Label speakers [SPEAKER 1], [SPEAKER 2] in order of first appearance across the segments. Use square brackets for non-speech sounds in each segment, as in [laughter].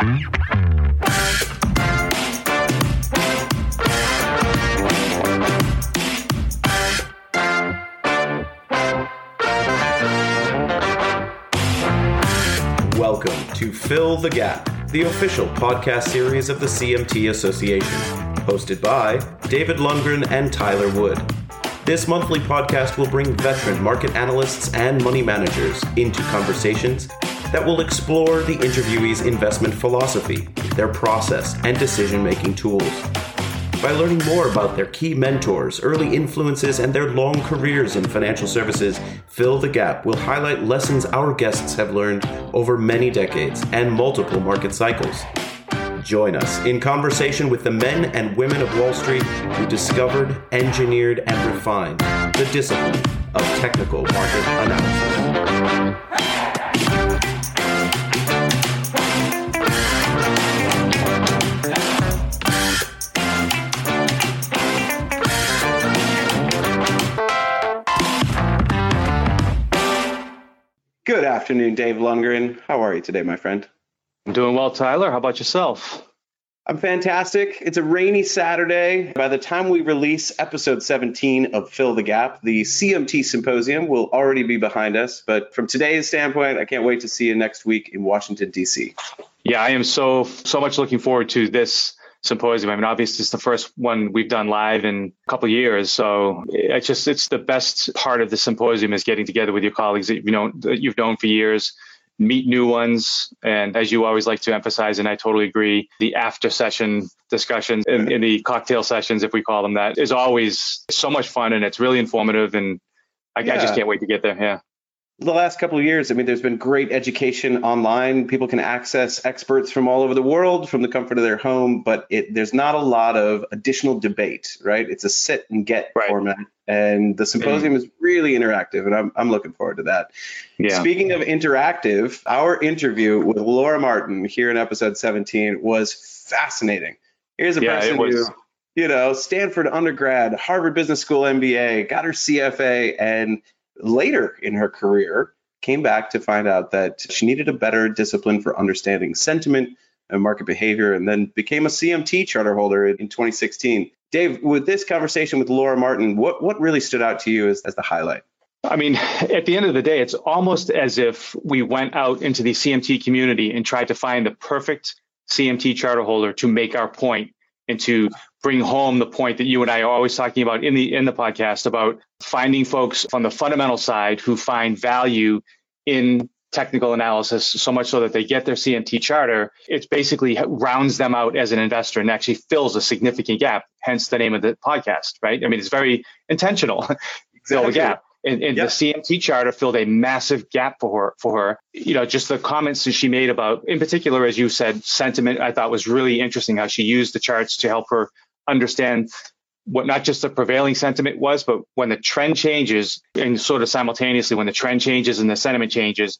[SPEAKER 1] Welcome to Fill the Gap, the official podcast series of the CMT Association, hosted by David Lundgren and Tyler Wood. This monthly podcast will bring veteran market analysts and money managers into conversations that will explore the interviewee's investment philosophy, their process, and decision making tools. By learning more about their key mentors, early influences, and their long careers in financial services, Fill the Gap will highlight lessons our guests have learned over many decades and multiple market cycles. Join us in conversation with the men and women of Wall Street who discovered, engineered, and refined the discipline of technical market analysis. Good afternoon, Dave Lundgren. How are you today, my friend?
[SPEAKER 2] I'm doing well, Tyler. How about yourself?
[SPEAKER 1] I'm fantastic. It's a rainy Saturday. By the time we release episode 17 of Fill the Gap, the CMT symposium will already be behind us. But from today's standpoint, I can't wait to see you next week in Washington, D.C.
[SPEAKER 2] Yeah, I am so, so much looking forward to this symposium. I mean, obviously, it's the first one we've done live in a couple years. So it's just, it's the best part of the symposium is getting together with your colleagues that, you know, that you've known for years meet new ones. And as you always like to emphasize, and I totally agree, the after session discussions in, in, the cocktail sessions, if we call them that, is always so much fun and it's really informative. And I, yeah. I just can't wait to get there. Yeah
[SPEAKER 1] the last couple of years, I mean, there's been great education online. People can access experts from all over the world from the comfort of their home, but it, there's not a lot of additional debate, right? It's a sit and get right. format. And the symposium mm-hmm. is really interactive, and I'm, I'm looking forward to that. Yeah. Speaking of interactive, our interview with Laura Martin here in episode 17 was fascinating. Here's a yeah, person who, you know, Stanford undergrad, Harvard Business School MBA, got her CFA, and later in her career came back to find out that she needed a better discipline for understanding sentiment and market behavior, and then became a CMT charter holder in 2016. Dave, with this conversation with Laura Martin, what, what really stood out to you as, as the highlight?
[SPEAKER 2] I mean, at the end of the day, it's almost as if we went out into the CMT community and tried to find the perfect CMT charter holder to make our point and to bring home the point that you and I are always talking about in the in the podcast about finding folks on the fundamental side who find value in technical analysis so much so that they get their CMT charter. It basically rounds them out as an investor and actually fills a significant gap. Hence the name of the podcast, right? I mean, it's very intentional. [laughs] Fill the gap. And, and yep. the CMT charter filled a massive gap for her. For her, you know, just the comments that she made about, in particular, as you said, sentiment. I thought was really interesting how she used the charts to help her understand what not just the prevailing sentiment was, but when the trend changes, and sort of simultaneously when the trend changes and the sentiment changes,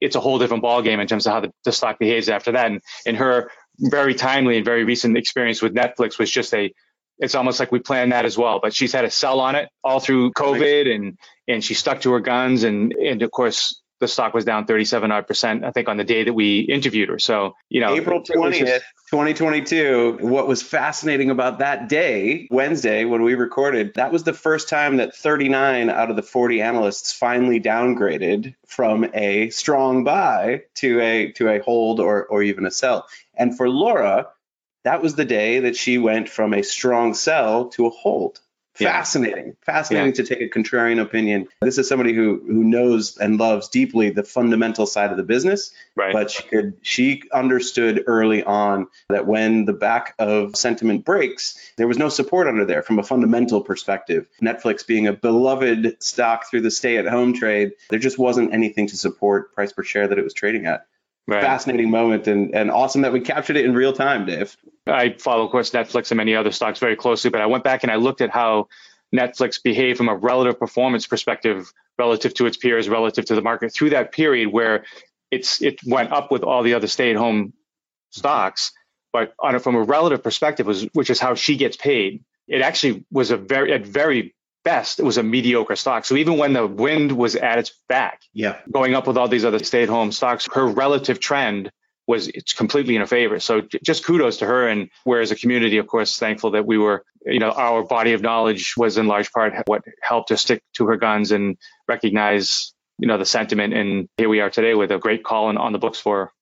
[SPEAKER 2] it's a whole different ballgame in terms of how the, the stock behaves after that. And, and her very timely and very recent experience with Netflix was just a it's almost like we planned that as well. But she's had a sell on it all through COVID and and she stuck to her guns and and of course the stock was down 37 odd percent, I think, on the day that we interviewed her. So, you know,
[SPEAKER 1] April 20th, 2022. What was fascinating about that day, Wednesday, when we recorded, that was the first time that 39 out of the 40 analysts finally downgraded from a strong buy to a to a hold or or even a sell. And for Laura, that was the day that she went from a strong sell to a hold. Fascinating, yeah. fascinating yeah. to take a contrarian opinion. This is somebody who who knows and loves deeply the fundamental side of the business, right. but she could she understood early on that when the back of sentiment breaks, there was no support under there from a fundamental perspective. Netflix being a beloved stock through the stay-at-home trade, there just wasn't anything to support price per share that it was trading at. Right. Fascinating moment and, and awesome that we captured it in real time, Dave.
[SPEAKER 2] I follow, of course, Netflix and many other stocks very closely, but I went back and I looked at how Netflix behaved from a relative performance perspective relative to its peers, relative to the market through that period where it's it went up with all the other stay-at-home stocks, but on a, from a relative perspective, was which is how she gets paid. It actually was a very at very best, it was a mediocre stock. So even when the wind was at its back,
[SPEAKER 1] yeah,
[SPEAKER 2] going up with all these other stay-at-home stocks, her relative trend
[SPEAKER 3] was it's completely in her favor. So just kudos to her. And we're as a community, of course, thankful that we were, you know, our body of knowledge was in large part what helped her stick to her guns and recognize, you know, the sentiment. And here we are today with a great call on, the books for her.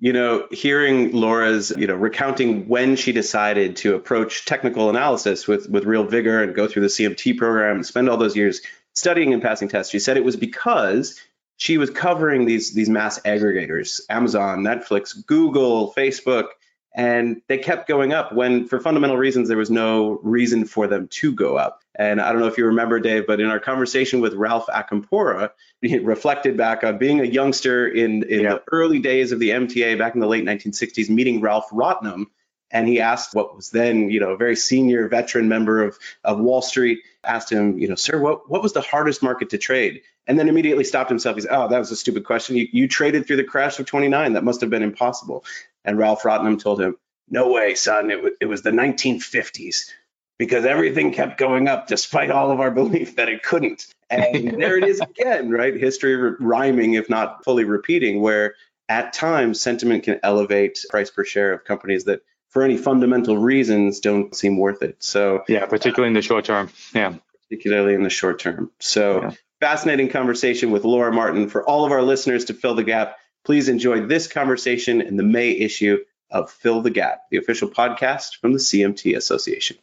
[SPEAKER 1] You know, hearing Laura's, you know, recounting when she decided to approach technical analysis with with real vigor and go through the CMT program and spend all those years studying and passing tests, she said it was because she was covering these these mass aggregators, Amazon, Netflix, Google, Facebook, and they kept going up when for fundamental reasons there was no reason for them to go up. And I don't know if you remember Dave, but in our conversation with Ralph Acampora, [laughs] he reflected back on being a youngster in, in the early days of the MTA back in the late 1960s, meeting Ralph Rotnem, and he asked what was then, you know, a very senior veteran member of, of Wall Street, asked him, you know, sir, what, what was the hardest market to trade? And then immediately stopped himself. He said, oh, that was a stupid question. You, you traded through the crash of 29. That must have been impossible. And Ralph Rotnem told him, no way, son. It, w- it was the 1950s because everything kept going up despite all of our belief that it couldn't. And there it is again, right? History rhyming, if not fully repeating, where at times sentiment can elevate price per share of companies that for any fundamental reasons don't seem worth it. So
[SPEAKER 3] yeah, particularly in the short term. Yeah,
[SPEAKER 1] particularly in the short term. So yeah. fascinating conversation with Laura Martin. For all of our listeners to fill the gap, please enjoy this conversation in the May issue of Fill the Gap, the official podcast from the CMT Association.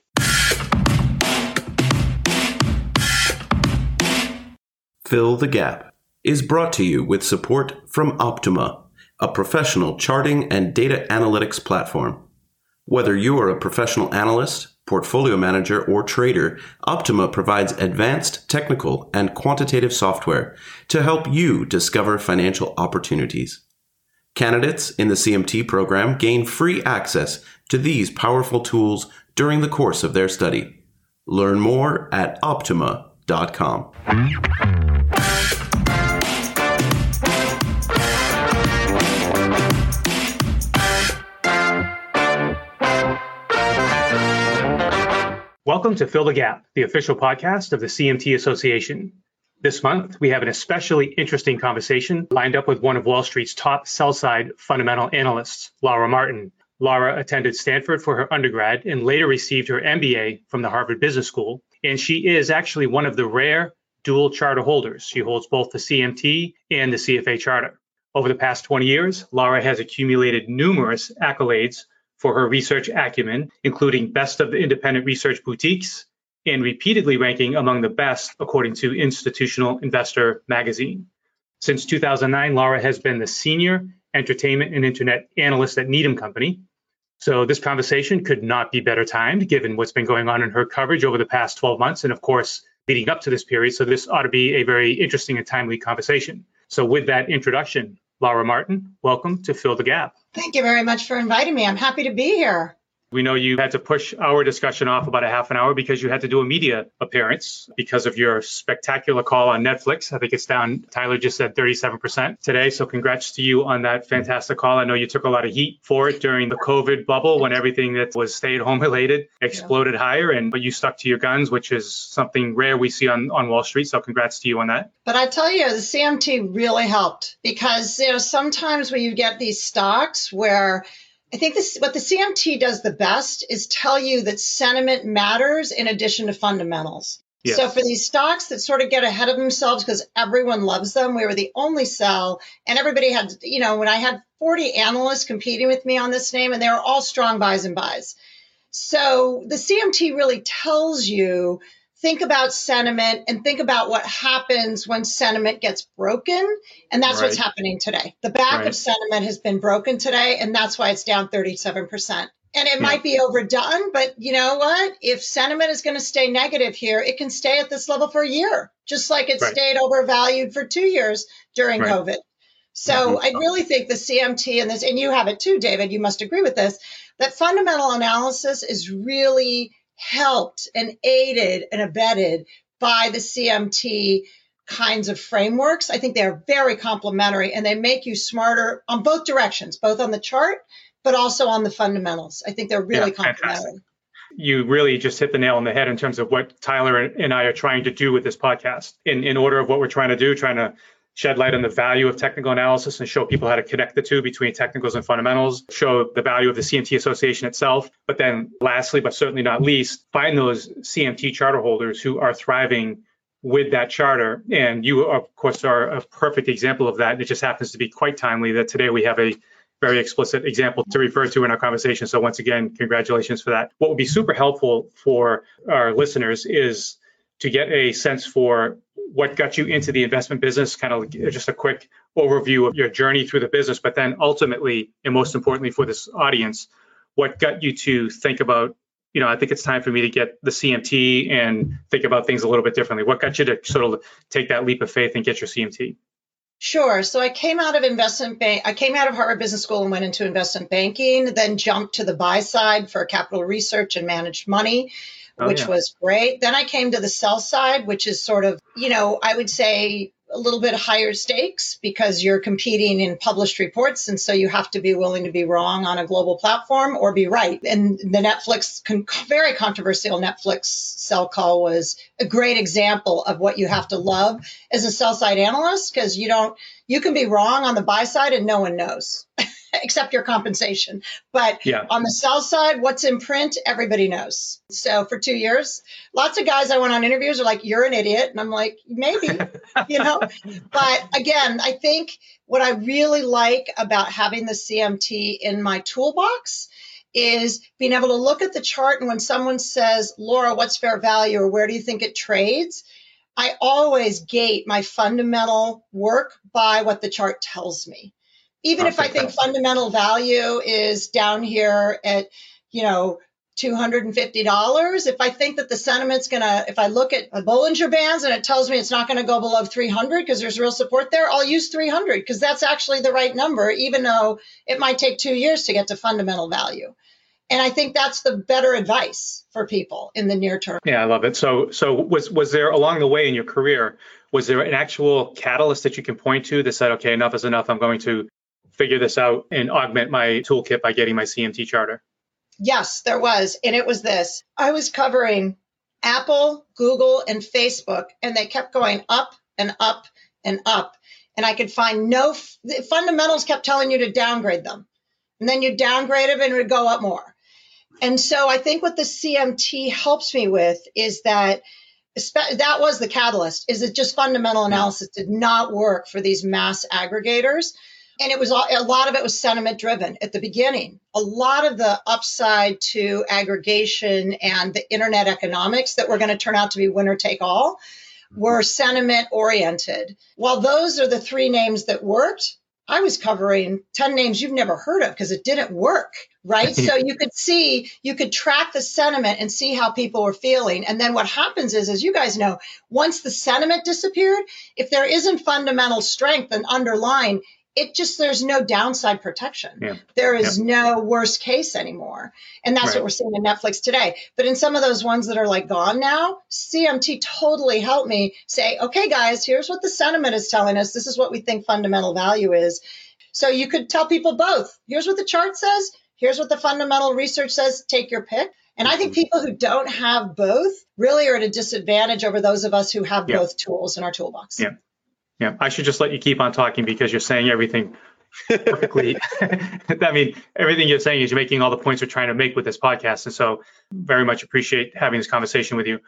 [SPEAKER 4] Fill the Gap is brought to you with support from Optuma, a professional charting and data analytics platform. Whether you are a professional analyst, portfolio manager, or trader, Optuma provides advanced technical and quantitative software to help you discover financial opportunities. Candidates in the CMT program gain free access to these powerful tools during the course of their study. Learn more at optuma.com.
[SPEAKER 2] Welcome to Fill the Gap, the official podcast of the CMT Association. This month, we have an especially interesting conversation lined up with one of Wall Street's top sell side fundamental analysts, Laura Martin. Laura attended Stanford for her undergrad and later received her MBA from the Harvard Business School. And she is actually one of the rare dual charter holders. She holds both the CMT and the CFA charter. Over the past 20 years, Laura has accumulated numerous accolades for her research acumen, including Best of the Independent Research Boutiques and repeatedly ranking among the best according to Institutional Investor magazine. Since 2009, Laura has been the senior entertainment and internet analyst at Needham Company. So this conversation could not be better timed given what's been going on in her coverage over the past 12 months and of course leading up to this period. So this ought to be a very interesting and timely conversation. So with that introduction, Laura Martin, welcome to Fill the Gap.
[SPEAKER 5] Thank you very much for inviting me. I'm happy to be here.
[SPEAKER 2] We know you had to push our discussion off about a half an hour because you had to do a media appearance because of your spectacular call on Netflix. I think it's down, Tyler just said 37% today. So congrats to you on that fantastic call. I know you took a lot of heat for it during the COVID bubble when everything that was stay at home related exploded yeah. higher. And but you stuck to your guns, which is something rare we see on, on Wall Street. So congrats to you on that.
[SPEAKER 5] But I tell you, the CMT really helped because you know sometimes when you get these stocks where I think this what the CMT does the best is tell you that sentiment matters in addition to fundamentals. Yes. So for these stocks that sort of get ahead of themselves because everyone loves them, we were the only sell, and everybody had, you know, when I had 40 analysts competing with me on this name, and they were all strong buys and buys. So the CMT really tells you think about sentiment and think about what happens when sentiment gets broken. And that's right. what's happening today. The back right. of sentiment has been broken today, and that's why it's down 37%. And it yeah. might be overdone, but you know what? If sentiment is going to stay negative here, it can stay at this level for a year, just like it right. stayed overvalued for two years during COVID. So mm-hmm. I really think the CMT and this, and you have it too, David, you must agree with this, that fundamental analysis is really helped and aided and abetted by the CMT kinds of frameworks. I think they're very complementary and they make you smarter on both directions, both on the chart, but also on the fundamentals. I think they're really yeah, complementary. Fantastic.
[SPEAKER 2] You really just hit the nail on the head in terms of what Tyler and I are trying to do with this podcast. In, in order of what we're trying to do, trying to shed light on the value of technical analysis and show people how to connect the two between technicals and fundamentals, show the value of the CMT Association itself. But then, lastly, but certainly not least, find those CMT charter holders who are thriving with that charter. And you, of course, are a perfect example of that. And it just happens to be quite timely that today we have a very explicit example to refer to in our conversation. So, once again, congratulations for that. What would be super helpful for our listeners is to get a sense for what got you into the investment business, kind of just a quick overview of your journey through the business, but then ultimately, and most importantly for this audience, what got you to think about, you know, I think it's time for me to get the CMT and think about things a little bit differently. What got you to sort of take that leap of faith and get your CMT?
[SPEAKER 5] Sure. So I came out of investment bank. I came out of Harvard Business School and went into investment banking, then jumped to the buy side for capital research and managed money oh, which yeah. was great. Then I came to the sell side, which is sort of, you know, I would say a little bit higher stakes because you're competing in published reports. And so you have to be willing to be wrong on a global platform or be right. And the Netflix, con- very controversial Netflix sell call was a great example of what you have to love as a sell side analyst because you don't, you can be wrong on the buy side and no one knows. [laughs] except your compensation. But yeah. on the sell side, what's in print, everybody knows. So for two years, lots of guys I went on interviews are like, you're an idiot. And I'm like, maybe, [laughs] you know. But again, I think what I really like about having the CMT in my toolbox is being able to look at the chart and when someone says, Laura, what's fair value or where do you think it trades? I always gate my fundamental work by what the chart tells me even if I think fundamental value is down here at, you know, $250. If I think that the sentiment's going to, if I look at a Bollinger Bands and it tells me it's not going to go below 300 because there's real support there, I'll use 300 because that's actually the right number, even though it might take two years to get to fundamental value. And I think that's the better advice for people in the near term.
[SPEAKER 2] Yeah, I love it. So, so was was there along the way in your career, was there an actual catalyst that you can point to that said, okay, enough is enough. I'm going to figure this out and augment my toolkit by getting my CMT charter?
[SPEAKER 5] Yes, there was. And it was this I was covering Apple, Google, and Facebook, and they kept going up and up and up. And I could find no fundamentals kept telling you to downgrade them. And then you downgrade them and it would go up more. And so I think what the CMT helps me with is that that was the catalyst is it just fundamental analysis did not work for these mass aggregators and it was a lot of it was sentiment driven at the beginning. A lot of the upside to aggregation and the internet economics that were going to turn out to be winner take all were sentiment oriented. While those are the three names that worked, I was covering 10 names you've never heard of because it didn't work, right? [laughs] so you could see, you could track the sentiment and see how people were feeling. And then what happens is, as you guys know, once the sentiment disappeared, if there isn't fundamental strength and underlying, it just there's no downside protection. Yeah. There is yeah. no worst case anymore. And that's right. what we're seeing in Netflix today. But in some of those ones that are like gone now, CMT totally helped me say, okay, guys, here's what the sentiment is telling us. This is what we think fundamental value is. So you could tell people both. Here's what the chart says. Here's what the fundamental research says. Take your pick. And I think mm-hmm. people who don't have both really are at a disadvantage over those of us who have yeah. both tools in our toolbox.
[SPEAKER 2] Yeah. Yeah, I should just let you keep on talking because you're saying everything perfectly. [laughs] [laughs] I mean, everything you're saying is you're making all the points we're trying to make with this podcast. And so, very much appreciate having this conversation with you.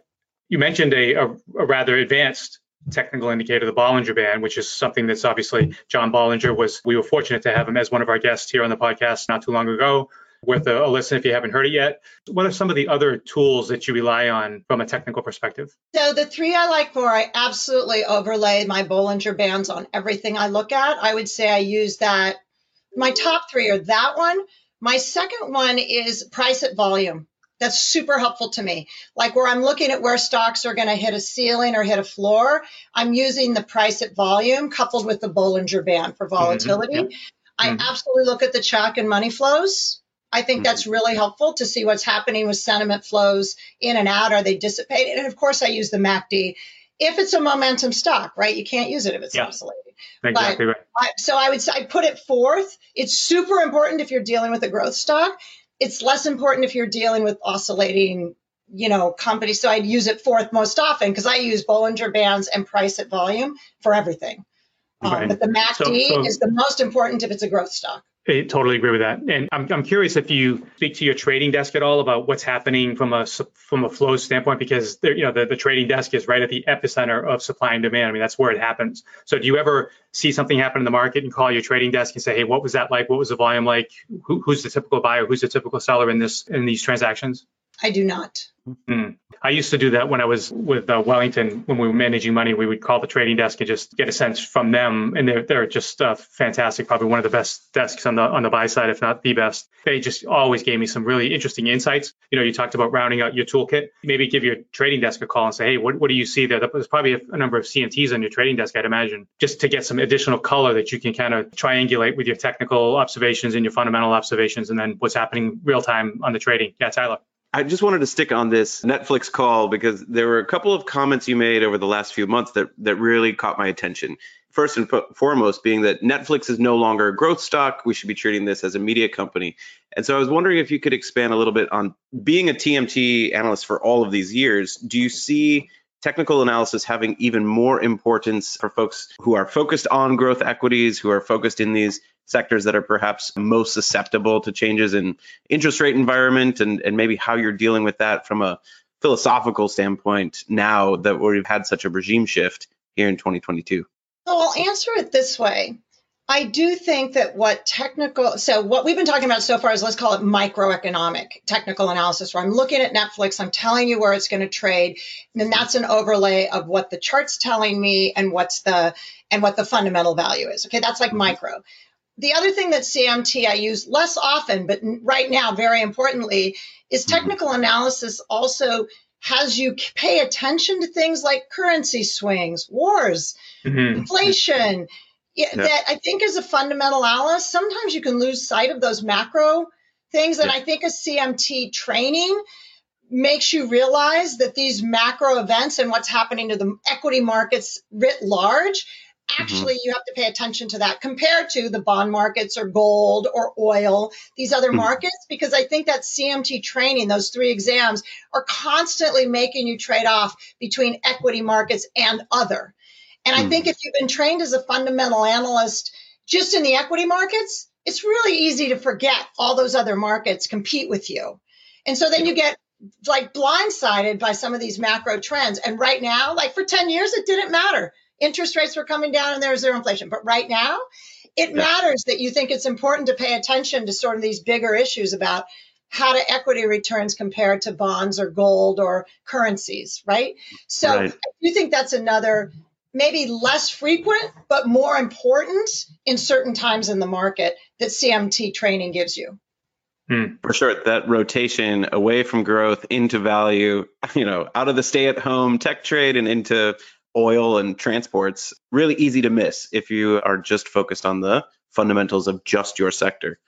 [SPEAKER 2] You mentioned a, a, a rather advanced technical indicator, the Bollinger Band, which is something that's obviously John Bollinger was. We were fortunate to have him as one of our guests here on the podcast not too long ago worth a, a, listen if you haven't heard it yet. What are some of the other tools that you rely on from a technical perspective?
[SPEAKER 5] So the three I like for, I absolutely overlay my Bollinger Bands on everything I look at. I would say I use that. My top three are that one. My second one is price at volume. That's super helpful to me. Like where I'm looking at where stocks are going to hit a ceiling or hit a floor, I'm using the price at volume coupled with the Bollinger Band for mm-hmm. volatility. Mm-hmm. I mm-hmm. absolutely look at the Chaikin money flows I think that's mm-hmm. really helpful to see what's happening with sentiment flows in and out. Are they dissipated? And of course, I use the MACD if it's a momentum stock, right? You can't use it if it's yeah. oscillating.
[SPEAKER 2] Exactly but right.
[SPEAKER 5] I, so I would say I put it fourth. It's super important if you're dealing with a growth stock. It's less important if you're dealing with oscillating, you know, companies. So I'd use it fourth most often because I use Bollinger Bands and price at volume for everything. Um,
[SPEAKER 2] Right.
[SPEAKER 5] But the MACD
[SPEAKER 2] So- so-
[SPEAKER 5] is the most important if it's a growth stock.
[SPEAKER 2] I totally agree with that. And I'm, I'm curious if you speak to your trading desk at all about what's happening from a from a flow standpoint, because you know the, the trading desk is right at the epicenter of supply and demand. I mean, that's where it happens. So do you ever see something happen in the market and call your trading desk and say, hey, what was that like? What was the volume like? Who, who's the typical buyer? Who's the typical seller in this in these transactions?
[SPEAKER 5] I do not.
[SPEAKER 2] Hmm. I used to do that when I was with uh, Wellington. When we were managing money, we would call the trading desk and just get a sense from them, and they're they're just uh, fantastic. Probably one of the best desks on the on the buy side, if not the best. They just always gave me some really interesting insights. You know, you talked about rounding out your toolkit. Maybe give your trading desk a call and say, hey, what what do you see there? There's probably a, a number of CMTs on your trading desk, I'd imagine, just to get some additional color that you can kind of triangulate with your technical observations and your fundamental observations, and then what's happening real time on the trading. Yeah, Tyler.
[SPEAKER 1] I just wanted to stick on this Netflix call because there were a couple of comments you made over the last few months that, that really caught my attention. First and fo- foremost, being that Netflix is no longer a growth stock. We should be treating this as a media company. And so I was wondering if you could expand a little bit on being a TMT analyst for all of these years. Do you see technical analysis having even more importance for folks who are focused on growth equities, who are focused in these sectors that are perhaps most susceptible to changes in interest rate environment and, and maybe how you're dealing with that from a philosophical standpoint now that we've had such a regime shift here in 2022?
[SPEAKER 5] So I'll answer it this way. I do think that what technical, so what we've been talking about so far is let's call it microeconomic technical analysis, where I'm looking at Netflix, I'm telling you where it's going to trade, and then that's an overlay of what the chart's telling me and what's the and what the fundamental value is. Okay, that's like micro. The other thing that CMT I use less often, but right now very importantly, is technical analysis also has you pay attention to things like currency swings, wars,
[SPEAKER 2] Mhm.
[SPEAKER 5] inflation yeah, that I think is a fundamental analyst. Sometimes you can lose sight of those macro things. And
[SPEAKER 1] Yeah.
[SPEAKER 5] I think a CMT training makes you realize that these macro events and what's happening to the equity markets writ large, actually you have to pay attention to that compared to the bond markets or gold or oil, these other
[SPEAKER 1] Mhm.
[SPEAKER 5] markets, because I think that CMT training, those three exams, are constantly making you trade off between equity markets and other. And I
[SPEAKER 1] Hmm.
[SPEAKER 5] think if you've been trained as a fundamental analyst just in the equity markets, it's really easy to forget all those other markets compete with you. And so then you get like blindsided by some of these macro trends. And right now, like for 10 years, it didn't matter. Interest rates were coming down and there was zero inflation. But right now, it
[SPEAKER 1] Yeah.
[SPEAKER 5] matters that you think it's important to pay attention to sort of these bigger issues about how do equity returns compare to bonds or gold or currencies, right? So
[SPEAKER 1] Right.
[SPEAKER 5] I do think that's another maybe less frequent, but more important in certain times in the market that CMT training gives you. Hmm.
[SPEAKER 1] For sure, that rotation away from growth into value, you know, out of the stay-at-home tech trade and into oil and transports, really easy to miss if you are just focused on the fundamentals of just your sector.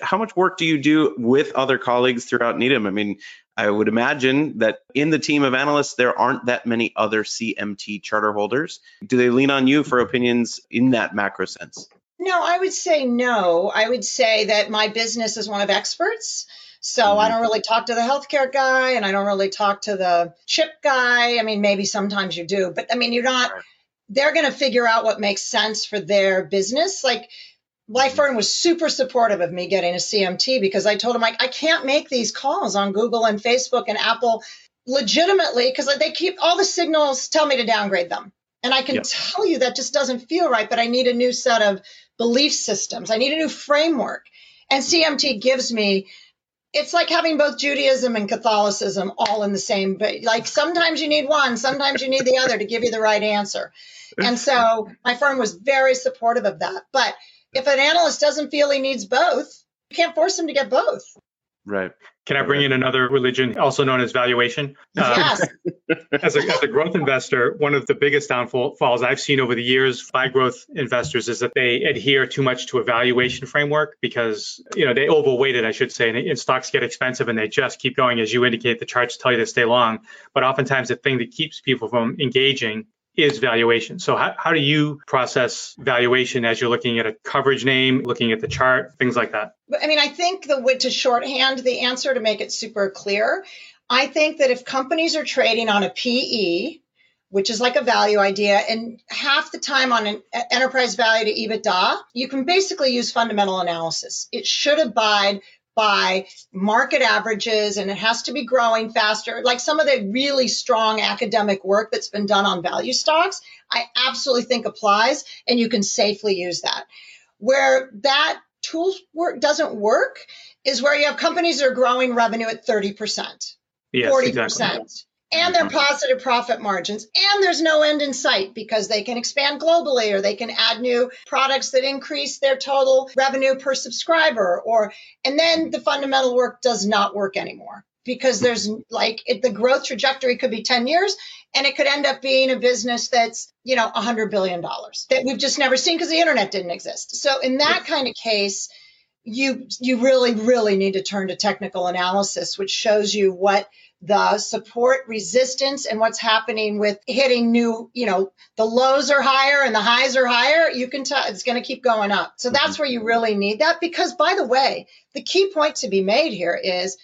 [SPEAKER 1] How much work do you do with other colleagues throughout Needham? I mean, I would imagine that in the team of analysts, there aren't that many other CMT charter holders. Do they lean on you for opinions in that macro sense?
[SPEAKER 5] No, I would say no. I would say that my business is one of experts. So I
[SPEAKER 1] Mhm.
[SPEAKER 5] don't really talk to the healthcare guy and I don't really talk to the chip guy. I mean, maybe sometimes you do, but I mean, you're not, they're going to figure out what makes sense for their business. Like, Life Firm was super supportive of me getting a CMT because I told him like I can't make these calls on Google and Facebook and Apple legitimately because they keep all the signals tell me to downgrade them. And I can
[SPEAKER 1] Yeah.
[SPEAKER 5] tell you that just doesn't feel right, but I need a new set of belief systems. I need a new framework. And CMT gives me it's like having both Judaism and Catholicism all in the same but like sometimes you need one, sometimes you need the other to give you the right answer. And so my firm was very supportive of that. But if an analyst doesn't feel he needs both, you can't force him to get both.
[SPEAKER 1] Right.
[SPEAKER 2] Can I bring in another religion, also known as valuation? Uh,
[SPEAKER 5] Yes. [laughs]
[SPEAKER 2] as, a, as a growth investor, one of the biggest downfalls I've seen over the years by growth investors is that they adhere too much to a valuation framework because you know they overweight it, I should say, and, and stocks get expensive and they just keep going. As you indicate, the charts tell you to stay long, but oftentimes the thing that keeps people from engaging is valuation. So how, how do you process valuation as you're looking at a coverage name, looking at the chart, things like that?
[SPEAKER 5] I mean, I think the to shorthand the answer to make it super clear, I think that if companies are trading on a PE, which is like a value idea. And half the time on an enterprise value to EBITDA, you can basically use fundamental analysis. It should abide by market averages and it has to be growing faster. Like some of the really strong academic work that's been done on value stocks, I absolutely think applies and you can safely use that. Where that tool work doesn't work is where you have companies that are growing revenue at 30%, yes, 40%. Exactly and their positive profit margins. And there's no end in sight because they can expand globally or they can add new products that increase their total revenue per subscriber or and then the fundamental work does not work anymore because there's like it, the growth trajectory could be 10 years and it could end up being a business that's you know 100 billion dollars that we've just never seen because the internet didn't exist so in that kind of case you you really really need to turn to technical analysis which shows you what the support resistance and what's happening with hitting new, you know, the lows are higher and the highs are higher, you can tell it's going to keep going up. So that's where you really need that. Because by the way, the key point to be made here is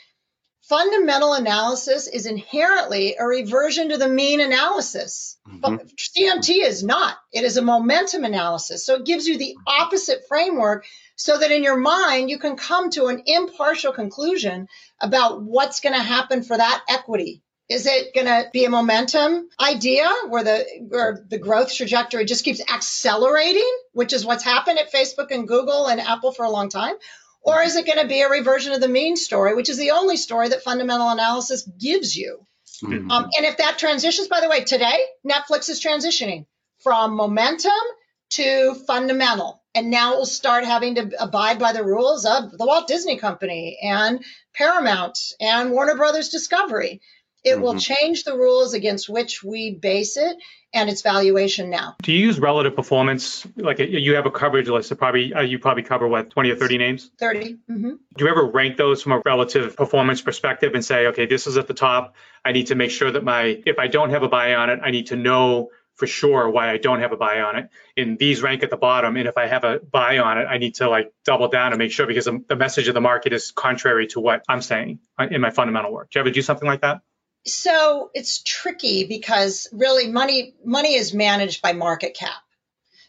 [SPEAKER 5] fundamental analysis is inherently a reversion to the mean analysis. Mm-hmm. But CMT is not. It is a momentum analysis. So it gives you the opposite framework so that in your mind you can come to an impartial conclusion about what's going to happen for that equity. Is it going to be a momentum idea where the where the growth trajectory just keeps accelerating, which is what's happened at Facebook and Google and Apple for a long time? Or is it going to be a reversion of the mean story, which is the only story that fundamental analysis gives you? Mm-hmm. Um, and if that transitions, by the way, today, Netflix is transitioning from momentum to fundamental and now we'll start having to abide by the rules of the Walt Disney Company and Paramount and Warner Brothers Discovery. It mm-hmm. will change the rules against which we base it and its valuation now.
[SPEAKER 2] Do you use relative performance? Like you have a coverage list, so probably uh, you probably cover what twenty or thirty names.
[SPEAKER 5] 30 mm-hmm. Do
[SPEAKER 2] you ever rank those from a relative performance perspective and say, okay, this is at the top. I need to make sure that my if I don't have a buy on it, I need to know for sure why I don't have a buy on it. And these rank at the bottom. And if I have a buy on it, I need to like double down and make sure because the message of the market is contrary to what I'm saying in my fundamental work. Do you ever do something like that?
[SPEAKER 5] So it's tricky because really money money is managed by market cap.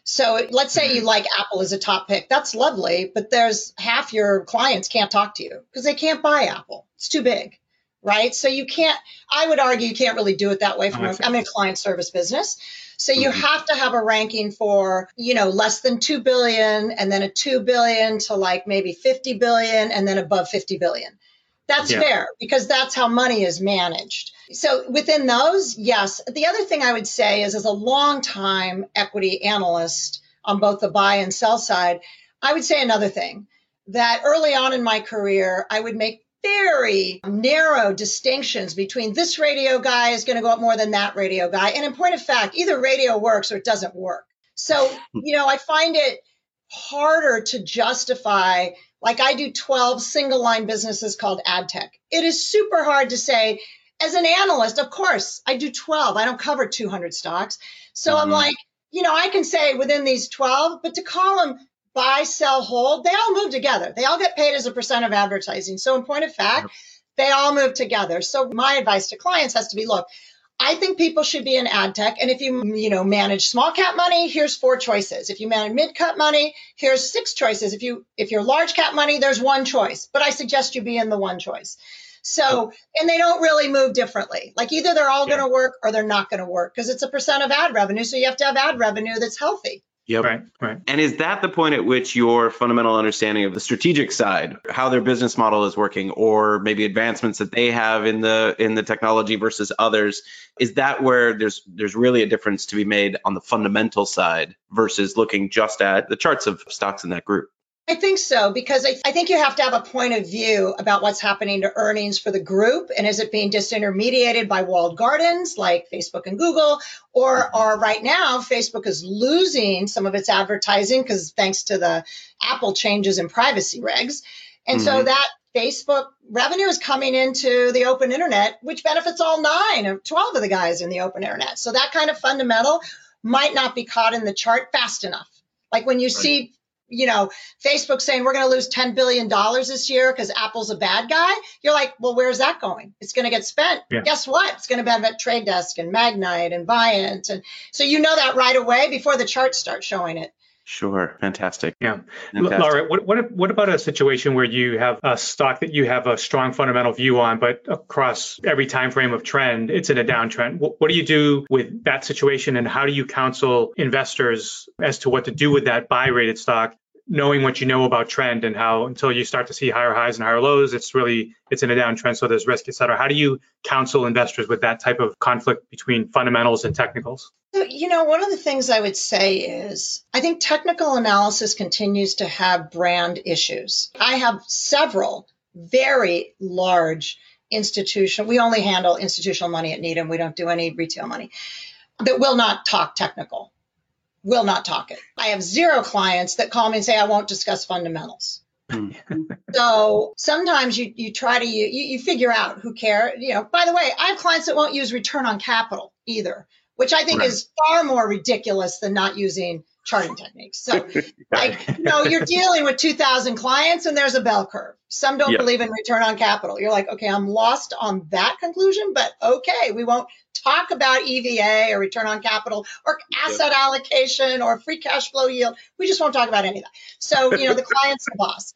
[SPEAKER 5] So let's say you mm-hmm. like Apple as a top pick. That's lovely, but there's half your clients can't talk to you because they can't buy Apple. It's too big right? So you can't, I would argue you can't really do it that way from, a, I'm a client service business. So you mm-hmm. have to have a ranking for, you know, less than 2 billion and then a 2 billion to like maybe 50 billion and then above 50 billion. That's yeah. fair because that's how money is managed. So within those, yes. The other thing I would say is as a long time equity analyst on both the buy and sell side, I would say another thing that early on in my career, I would make very narrow distinctions between this radio guy is going to go up more than that radio guy. And in point of fact, either radio works or it doesn't work. So, [laughs] you know, I find it harder to justify, like I do 12 single line businesses called ad tech. It is super hard to say, as an analyst, of course, I do 12. I don't cover 200 stocks. So mm-hmm. I'm like, you know, I can say within these 12, but to call them buy, sell, hold, they all move together. They all get paid as a percent of advertising. So, in point of fact, they all move together. So, my advice to clients has to be look, I think people should be in ad tech. And if you, you know, manage small cap money, here's four choices. If you manage mid cap money, here's six choices. If you, if you're large cap money, there's one choice, but I suggest you be in the one choice. So, and they don't really move differently. Like either they're all yeah. going to work or they're not going to work because it's a percent of ad revenue. So you have to have ad revenue that's healthy.
[SPEAKER 1] Yep. Right, right. And is that the point at which your fundamental understanding of the strategic side, how their business model is working, or maybe advancements that they have in the in the technology versus others, is that where there's there's really a difference to be made on the fundamental side versus looking just at the charts of stocks in that group?
[SPEAKER 5] I think so, because I, I, think you have to have a point of view about what's happening to earnings for the group. And is it being disintermediated by walled gardens like Facebook and Google? Or are right now Facebook is losing some of its advertising because thanks to the Apple changes in privacy regs. And mm-hmm. so that Facebook revenue is coming into the open internet, which benefits all nine or 12 of the guys in the open internet. So that kind of fundamental might not be caught in the chart fast enough. Like when you right. see you know, Facebook saying we're going to lose $10 billion this year because Apple's a bad guy, you're like, well, where's that going? It's going to get spent. Yeah. Guess what? It's going to benefit Trade Desk and Magnite and Viant. And so you know that right away before the charts start showing it.
[SPEAKER 1] Sure, fantastic.
[SPEAKER 2] Yeah, fantastic. Laura, what, what what about a situation where you have a stock that you have a strong fundamental view on, but across every time frame of trend, it's in a downtrend? What, what do you do with that situation, and how do you counsel investors as to what to do with that buy rated stock knowing what you know about trend and how until you start to see higher highs and higher lows, it's really it's in a downtrend, so there's risk, et cetera. How do you counsel investors with that type of conflict between fundamentals and technicals?
[SPEAKER 5] So, you know, one of the things I would say is I think technical analysis continues to have brand issues. I have several very large institutional. We only handle institutional money at Needham. We don't do any retail money that will not talk technical will not talk it. I have zero clients that call me and say, I won't discuss fundamentals. Hmm. so sometimes you, you try to, you, you figure out who care. You know, by the way, I have clients that won't use return on capital either, which I think right. is far more ridiculous than not using charting techniques. So, [laughs] like, you know, you're dealing with 2,000 clients and there's a bell curve. Some don't yep. believe in return on capital. You're like, okay, I'm lost on that conclusion, but okay, we won't talk about EVA or return on capital or asset yep. allocation or free cash flow yield. We just won't talk about any of that. So, you know, the client's the boss.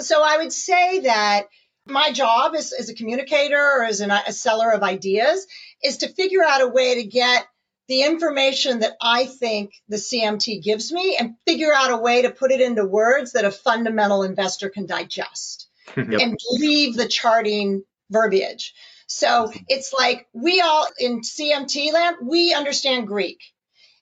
[SPEAKER 5] So I would say that my job as, as a communicator or as an, a seller of ideas is to figure out a way to get the information that I think the CMT gives me and figure out a way to put it into words that a fundamental investor can digest [laughs] yep. and leave the charting verbiage. So it's like we all in CMT land, we understand Greek.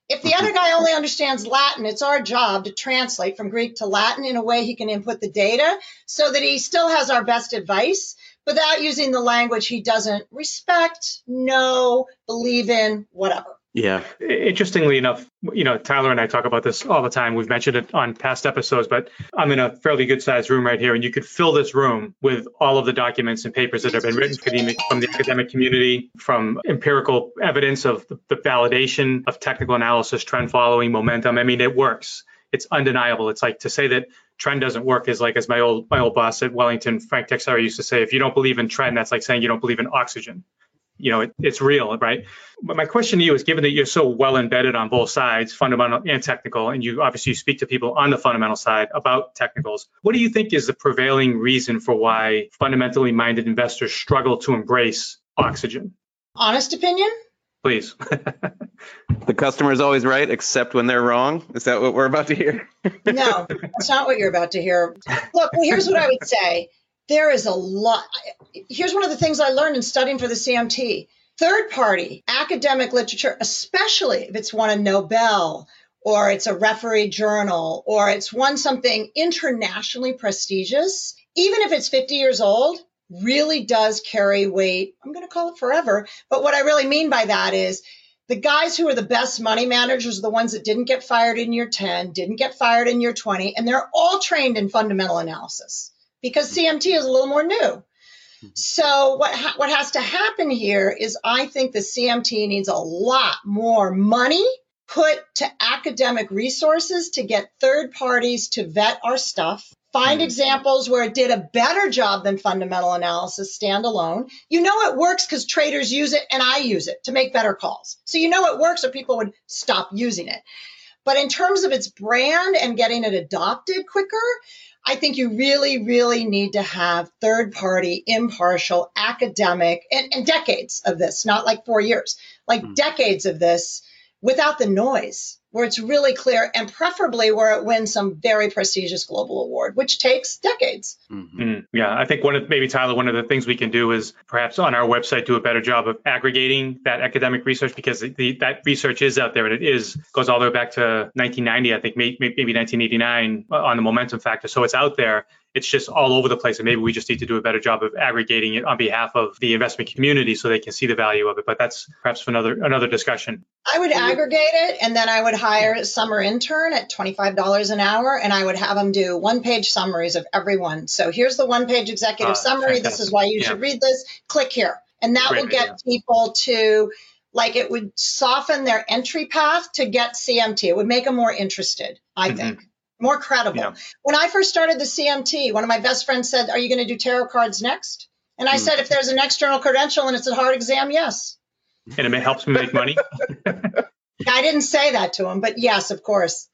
[SPEAKER 5] If the other guy only understands Latin, it's our job to translate from Greek to Latin in a way he can input the data so that he still has our best advice without using the language he doesn't respect, know, believe in, whatever.
[SPEAKER 1] Yeah.
[SPEAKER 2] Interestingly enough, you know, Tyler and I talk about this all the time. We've mentioned it on past episodes, but I'm in a fairly good sized room right here, and you could fill this room with all of the documents and papers that have been written from the academic community, from empirical evidence of the validation of technical analysis, trend following, momentum. I mean, it works. It's undeniable. It's like to say that trend doesn't work is like as my old my old boss at Wellington, Frank Texera, used to say, if you don't believe in trend, that's like saying you don't believe in oxygen you know, it, it's real, right? But my question to you is given that you're so well embedded on both sides, fundamental and technical, and you obviously speak to people on the fundamental side about technicals, what do you think is the prevailing reason for why fundamentally minded investors struggle to embrace oxygen?
[SPEAKER 5] Honest opinion?
[SPEAKER 2] Please. [laughs]
[SPEAKER 1] the customer is always right, except when they're wrong. Is that what we're about to hear?
[SPEAKER 5] no, [laughs] that's not what you're about to hear. Look, well, here's what I would say there is a lot. Here's one of the things I learned in studying for the CMT. Third party academic literature, especially if it's won a Nobel or it's a referee journal or it's won something internationally prestigious, even if it's 50 years old, really does carry weight. I'm going to call it forever. But what I really mean by that is the guys who are the best money managers are the ones that didn't get fired in year 10, didn't get fired in year 20, and they're all trained in fundamental analysis because CMT is a little more new. So what ha- what has to happen here is I think the CMT needs a lot more money put to academic resources to get third parties to vet our stuff. Find mm-hmm. examples where it did a better job than fundamental analysis standalone. You know it works because traders use it and I use it to make better calls. So you know it works or people would stop using it. But in terms of its brand and getting it adopted quicker, I think you really, really need to have third party, impartial, academic, and, and decades of this, not like four years, like mm. decades of this without the noise where it's really clear and preferably where it wins some very prestigious global award, which takes decades.
[SPEAKER 2] Mm-hmm. Mm, yeah, I think one of maybe Tyler, one of the things we can do is perhaps on our website do a better job of aggregating that academic research because the, that research is out there and it is goes all the way back to 1990, I think maybe, maybe 1989 on the momentum factor. So it's out there it's just all over the place. And maybe we just need to do a better job of aggregating it on behalf of the investment community so they can see the value of it. But that's perhaps for another another discussion.
[SPEAKER 5] I would aggregate it and then I would hire a summer intern at $25 an hour and I would have them do one page summaries of everyone. So here's the one page executive uh, summary. Fantastic. This is why you yeah. should read this. Click here. And that Great will get idea. people to like it would soften their entry path to get CMT. It would make them more interested, I mm-hmm. think. More credible. Yeah. When I first started the CMT, one of my best friends said, Are you going to do tarot cards next? And I mm. said, If there's an external credential and it's a hard exam, yes.
[SPEAKER 2] And it helps me make money? [laughs]
[SPEAKER 5] I didn't say that to him, but yes, of course.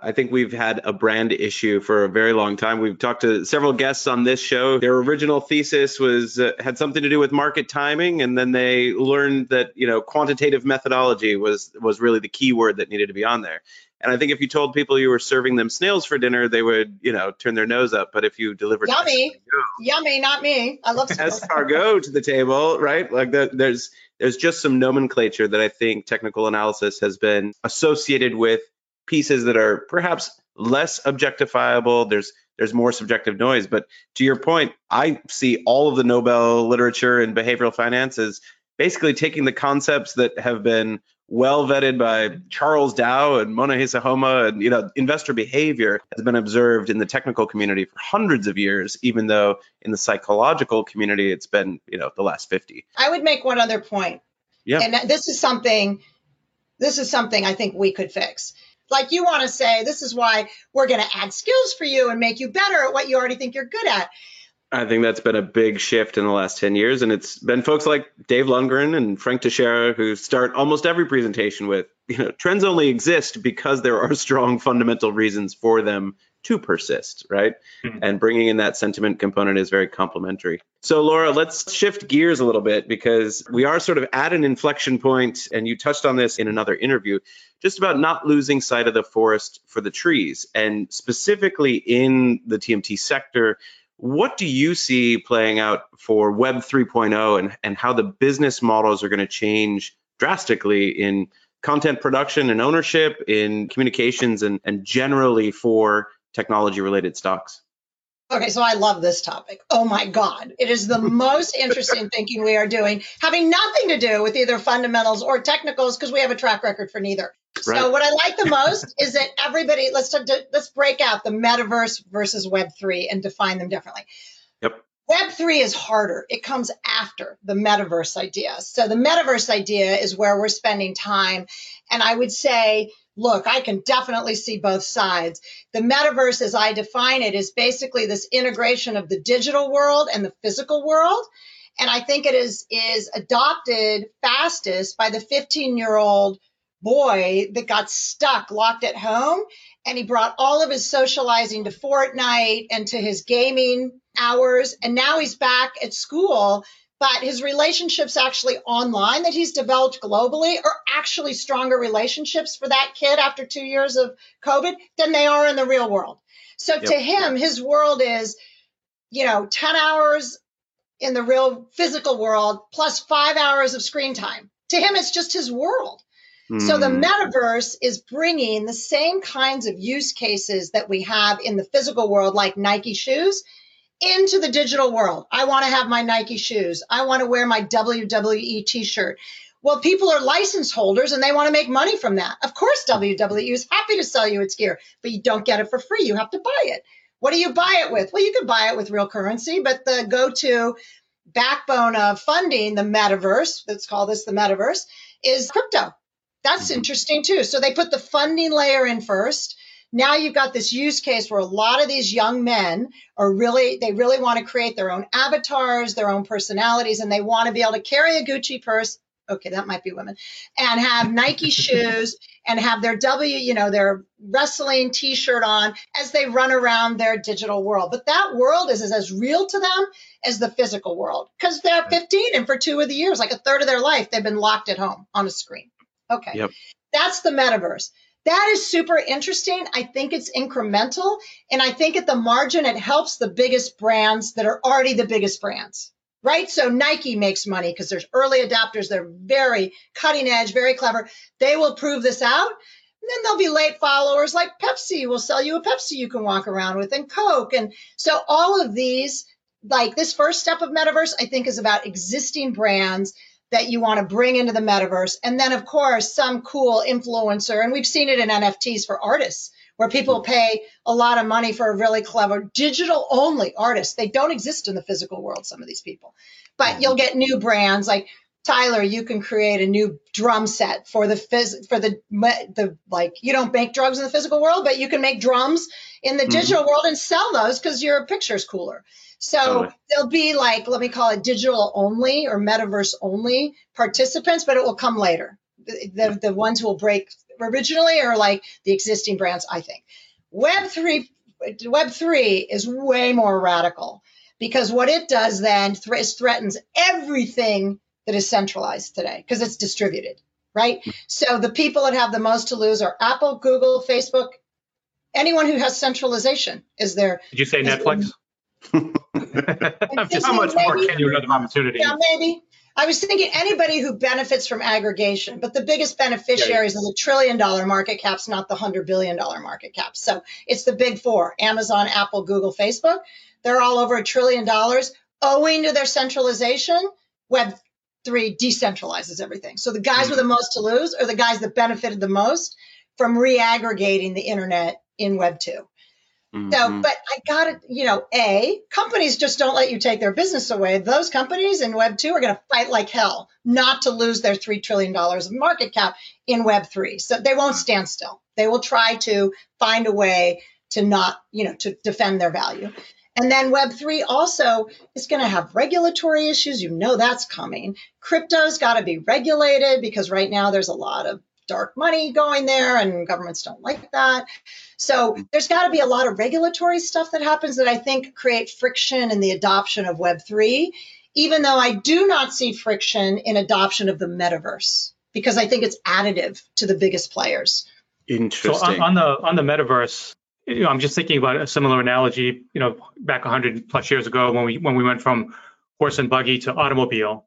[SPEAKER 1] I think we've had a brand issue for a very long time. We've talked to several guests on this show. Their original thesis was uh, had something to do with market timing, and then they learned that you know quantitative methodology was was really the key word that needed to be on there. And I think if you told people you were serving them snails for dinner, they would, you know, turn their nose up. But if you delivered
[SPEAKER 5] yummy, yummy, not me. I love [laughs]
[SPEAKER 1] escargot to the table, right? Like the, there's there's just some nomenclature that I think technical analysis has been associated with pieces that are perhaps less objectifiable. There's there's more subjective noise. But to your point, I see all of the Nobel literature in behavioral finance as basically taking the concepts that have been well vetted by Charles Dow and Munehisa Homma, and you know, investor behavior has been observed in the technical community for hundreds of years, even though in the psychological community it's been, you know, the last 50.
[SPEAKER 5] I would make one other point. Yeah. And this is something this is something I think we could fix. Like you want to say, this is why we're going to add skills for you and make you better at what you already think you're good at.
[SPEAKER 1] I think that's been a big shift in the last 10 years. And it's been folks like Dave Lundgren and Frank Teixeira who start almost every presentation with, you know, trends only exist because there are [laughs] strong fundamental reasons for them to persist, right? Mm-hmm. And bringing in that sentiment component is very complementary. So, Laura, let's shift gears a little bit because we are sort of at an inflection point, and you touched on this in another interview, just about not losing sight of the forest for the trees. And specifically in the TMT sector, what do you see playing out for Web 3.0 and, and how the business models are going to change drastically in content production and ownership, in communications, and, and generally for technology related stocks?
[SPEAKER 5] Okay, so I love this topic. Oh my God. It is the [laughs] most interesting thinking we are doing, having nothing to do with either fundamentals or technicals because we have a track record for neither. Right. So what I like the most [laughs] is that everybody let's let's break out the metaverse versus web 3 and define them differently.
[SPEAKER 1] Yep.
[SPEAKER 5] Web 3 is harder. It comes after the metaverse idea. So the metaverse idea is where we're spending time and I would say look, I can definitely see both sides. The metaverse, as I define it, is basically this integration of the digital world and the physical world. And I think it is, is adopted fastest by the 15 year old boy that got stuck locked at home. And he brought all of his socializing to Fortnite and to his gaming hours. And now he's back at school but his relationships actually online that he's developed globally are actually stronger relationships for that kid after two years of COVID than they are in the real world. So yep. to him, his world is, you know, 10 hours in the real physical world plus five hours of screen time. To him, it's just his world. Mm. So the hmm. metaverse is bringing the same kinds of use cases that we have in the physical world, like Nike shoes, into the digital world. I want to have my Nike shoes. I want to wear my WWE t shirt. Well, people are license holders and they want to make money from that. Of course, WWE is happy to sell you its gear, but you don't get it for free. You have to buy it. What do you buy it with? Well, you could buy it with real currency, but the go to backbone of funding the metaverse, let's call this the metaverse, is crypto. That's mm-hmm. interesting too. So they put the funding layer in first. Now you've got this use case where a lot of these young men are really they really want to create their own avatars their own personalities and they want to be able to carry a gucci purse. Okay that might be women. And have [laughs] nike shoes and have their w you know their wrestling t-shirt on as they run around their digital world. But that world is, is as real to them as the physical world because they're 15 and for two of the years like a third of their life they've been locked at home on a screen okay yep. that's the metaverse that is super interesting. I think it's incremental. And I think at the margin, it helps the biggest brands that are already the biggest brands, right? So Nike makes money because there's early adopters. They're very cutting edge, very clever. They will prove this out. And then there'll be late followers like Pepsi will sell you a Pepsi you can walk around with and Coke. And so all of these, like this first step of metaverse, I think is about existing brands that you want to bring into the metaverse. And then, of course, some cool influencer. And we've seen it in NFTs for artists where people mm-hmm. pay a lot of money for a really clever digital only artist. They don't exist in the physical world, some of these people. But you'll get new brands like Tyler, you can create a new drum set for the phys- for the the like you don't make drugs in the physical world, but you can make drums in the mm-hmm. digital world and sell those because your picture's cooler. So totally. there'll be like let me call it digital only or metaverse only participants, but it will come later. The, the, ones who will break originally are like the existing brands, I think. Web three Web three is way more radical because what it does then th- threatens everything that is centralized today because it's distributed, right? So the people that have the most to lose are Apple, Google, Facebook, anyone who has centralization is there.
[SPEAKER 2] Did you say Netflix? Just [laughs] how much maybe, more can you another opportunity?
[SPEAKER 5] Yeah, maybe. I was thinking anybody who benefits from aggregation, but the biggest beneficiaries yeah, yeah. of the trillion dollar market caps, not the hundred billion dollar market caps. So it's the big four Amazon, Apple, Google, Facebook. They're all over a trillion dollars owing to their centralization. Web three decentralizes everything. So the guys mm-hmm. with the most to lose are the guys that benefited the most from reaggregating the internet in Web 2. Mm-hmm. So, but I got it, you know, A, companies just don't let you take their business away. Those companies in Web 2 are going to fight like hell not to lose their $3 trillion of market cap in Web 3. So they won't stand still. They will try to find a way to not, you know, to defend their value. And then Web3 also is going to have regulatory issues. You know that's coming. Crypto's got to be regulated because right now there's a lot of dark money going there and governments don't like that. So there's got to be a lot of regulatory stuff that happens that I think create friction in the adoption of Web3, even though I do not see friction in adoption of the metaverse because I think it's additive to the biggest players.
[SPEAKER 2] Interesting. So on, on the on the metaverse, you know, I'm just thinking about a similar analogy. You know, back 100 plus years ago when we when we went from horse and buggy to automobile,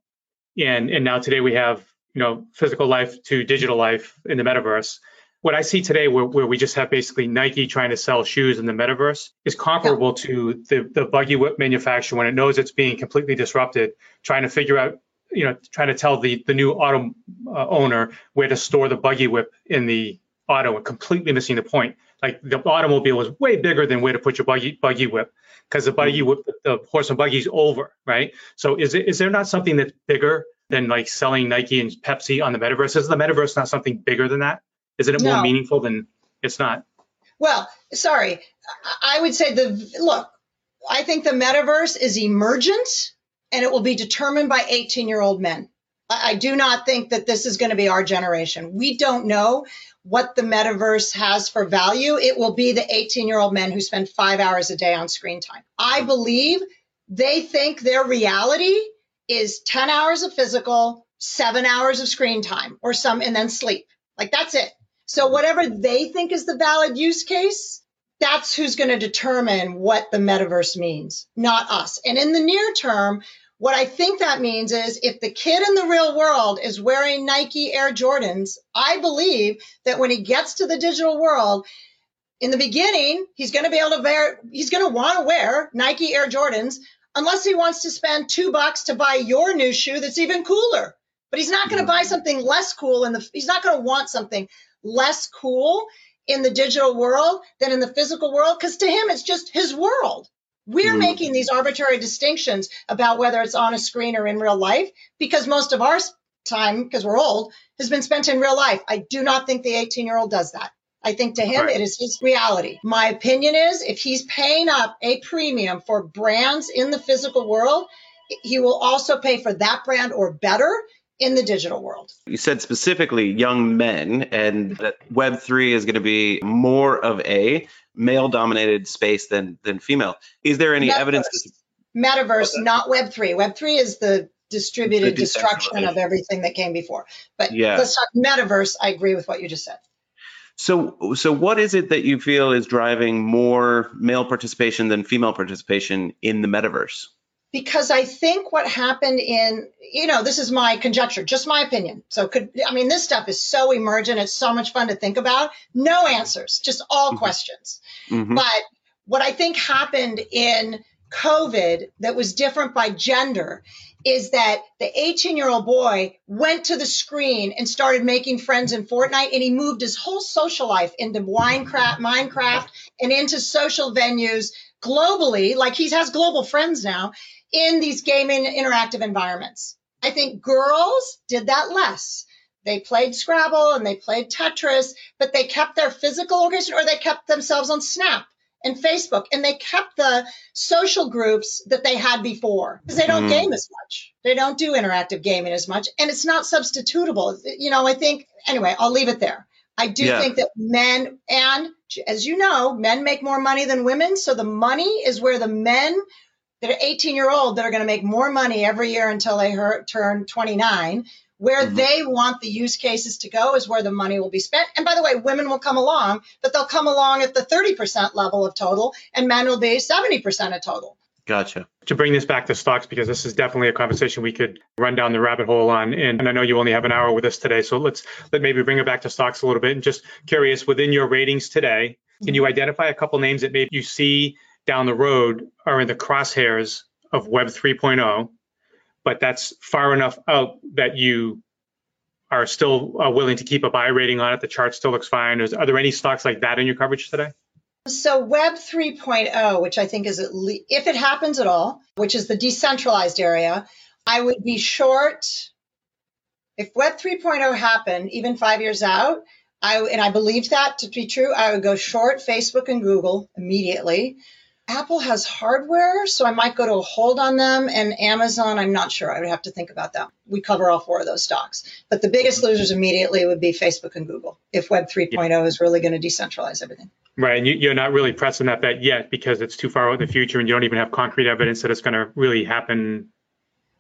[SPEAKER 2] and and now today we have you know physical life to digital life in the metaverse. What I see today, where, where we just have basically Nike trying to sell shoes in the metaverse, is comparable yeah. to the the buggy whip manufacturer when it knows it's being completely disrupted, trying to figure out you know trying to tell the the new auto uh, owner where to store the buggy whip in the auto and completely missing the point like the automobile is way bigger than where to put your buggy buggy whip because the buggy mm-hmm. whip the horse and buggy is over right? So is it is there not something that's bigger than like selling nike and pepsi on the metaverse? Is the metaverse not something bigger than that? Isn't it more no. meaningful than it's not?
[SPEAKER 5] Well sorry i would say the look i think the metaverse is emergent and it will be determined by 18 year old men I do not think that this is going to be our generation. We don't know what the metaverse has for value, it will be the 18 year old men who spend five hours a day on screen time. I believe they think their reality is 10 hours of physical, seven hours of screen time, or some, and then sleep. Like that's it. So, whatever they think is the valid use case, that's who's going to determine what the metaverse means, not us. And in the near term, what I think that means is if the kid in the real world is wearing Nike Air Jordans, I believe that when he gets to the digital world, in the beginning, he's going to be able to wear, he's going to want to wear Nike Air Jordans unless he wants to spend two bucks to buy your new shoe that's even cooler. But he's not going to buy mm-hmm. something less cool in the, he's not going to want something less cool in the digital world than in the physical world because to him, it's just his world. We're mm. making these arbitrary distinctions about whether it's on a screen or in real life because most of our time, because we're old, has been spent in real life. I do not think the 18 year old does that. I think to him, right. it is his reality. My opinion is if he's paying up a premium for brands in the physical world, he will also pay for that brand or better in the digital world.
[SPEAKER 1] You said specifically young men, and that Web3 is going to be more of a male dominated space than than female. Is there any
[SPEAKER 5] Metaverse.
[SPEAKER 1] evidence?
[SPEAKER 5] Metaverse, not Web three. Web three is the distributed the destruction of everything that came before. But yeah. let's talk metaverse. I agree with what you just said.
[SPEAKER 1] So, so what is it that you feel is driving more male participation than female participation in the metaverse?
[SPEAKER 5] Because I think what happened in, you know, this is my conjecture, just my opinion. So could, I mean, this stuff is so emergent. It's so much fun to think about. No answers, just all mm-hmm. questions. Mm-hmm. But what I think happened in COVID that was different by gender is that the 18 year old boy went to the screen and started making friends in Fortnite and he moved his whole social life into Minecraft, Minecraft and into social venues globally. Like he has global friends now in these gaming interactive environments. I think girls did that less. They played Scrabble and they played Tetris, but they kept their physical location or they kept themselves on Snap and Facebook and they kept the social groups that they had before because they don't mm. game as much. They don't do interactive gaming as much and it's not substitutable. You know, I think, anyway, I'll leave it there. I do yeah. think that men, and as you know, men make more money than women. So the money is where the men that are 18 year old that are going to make more money every year until they hurt, turn 29 where mm-hmm. they want the use cases to go is where the money will be spent. And by the way, women will come along, but they'll come along at the 30% level of total, and men will be 70% of total.
[SPEAKER 1] Gotcha.
[SPEAKER 2] To bring this back to stocks, because this is definitely a conversation we could run down the rabbit hole on. And, and I know you only have an hour with us today. So let's let maybe bring it back to stocks a little bit. And just curious, within your ratings today, can you identify a couple names that maybe you see down the road are in the crosshairs of Web 3.0 but that's far enough out that you are still uh, willing to keep a buy rating on it. The chart still looks fine. Is, are there any stocks like that in your coverage today?
[SPEAKER 5] So Web 3.0, which I think is least, if it happens at all, which is the decentralized area, I would be short. If Web 3.0 happened, even five years out, I and I believed that to be true, I would go short Facebook and Google immediately. Apple has hardware, so I might go to a hold on them. And Amazon, I'm not sure. I would have to think about that. We cover all four of those stocks. But the biggest losers immediately would be Facebook and Google if Web 3.0 yeah. Oh is really going to decentralize everything.
[SPEAKER 2] Right. And you, are not really pressing that bet yet because it's too far out in the future and you don't even have concrete evidence that it's going to really happen.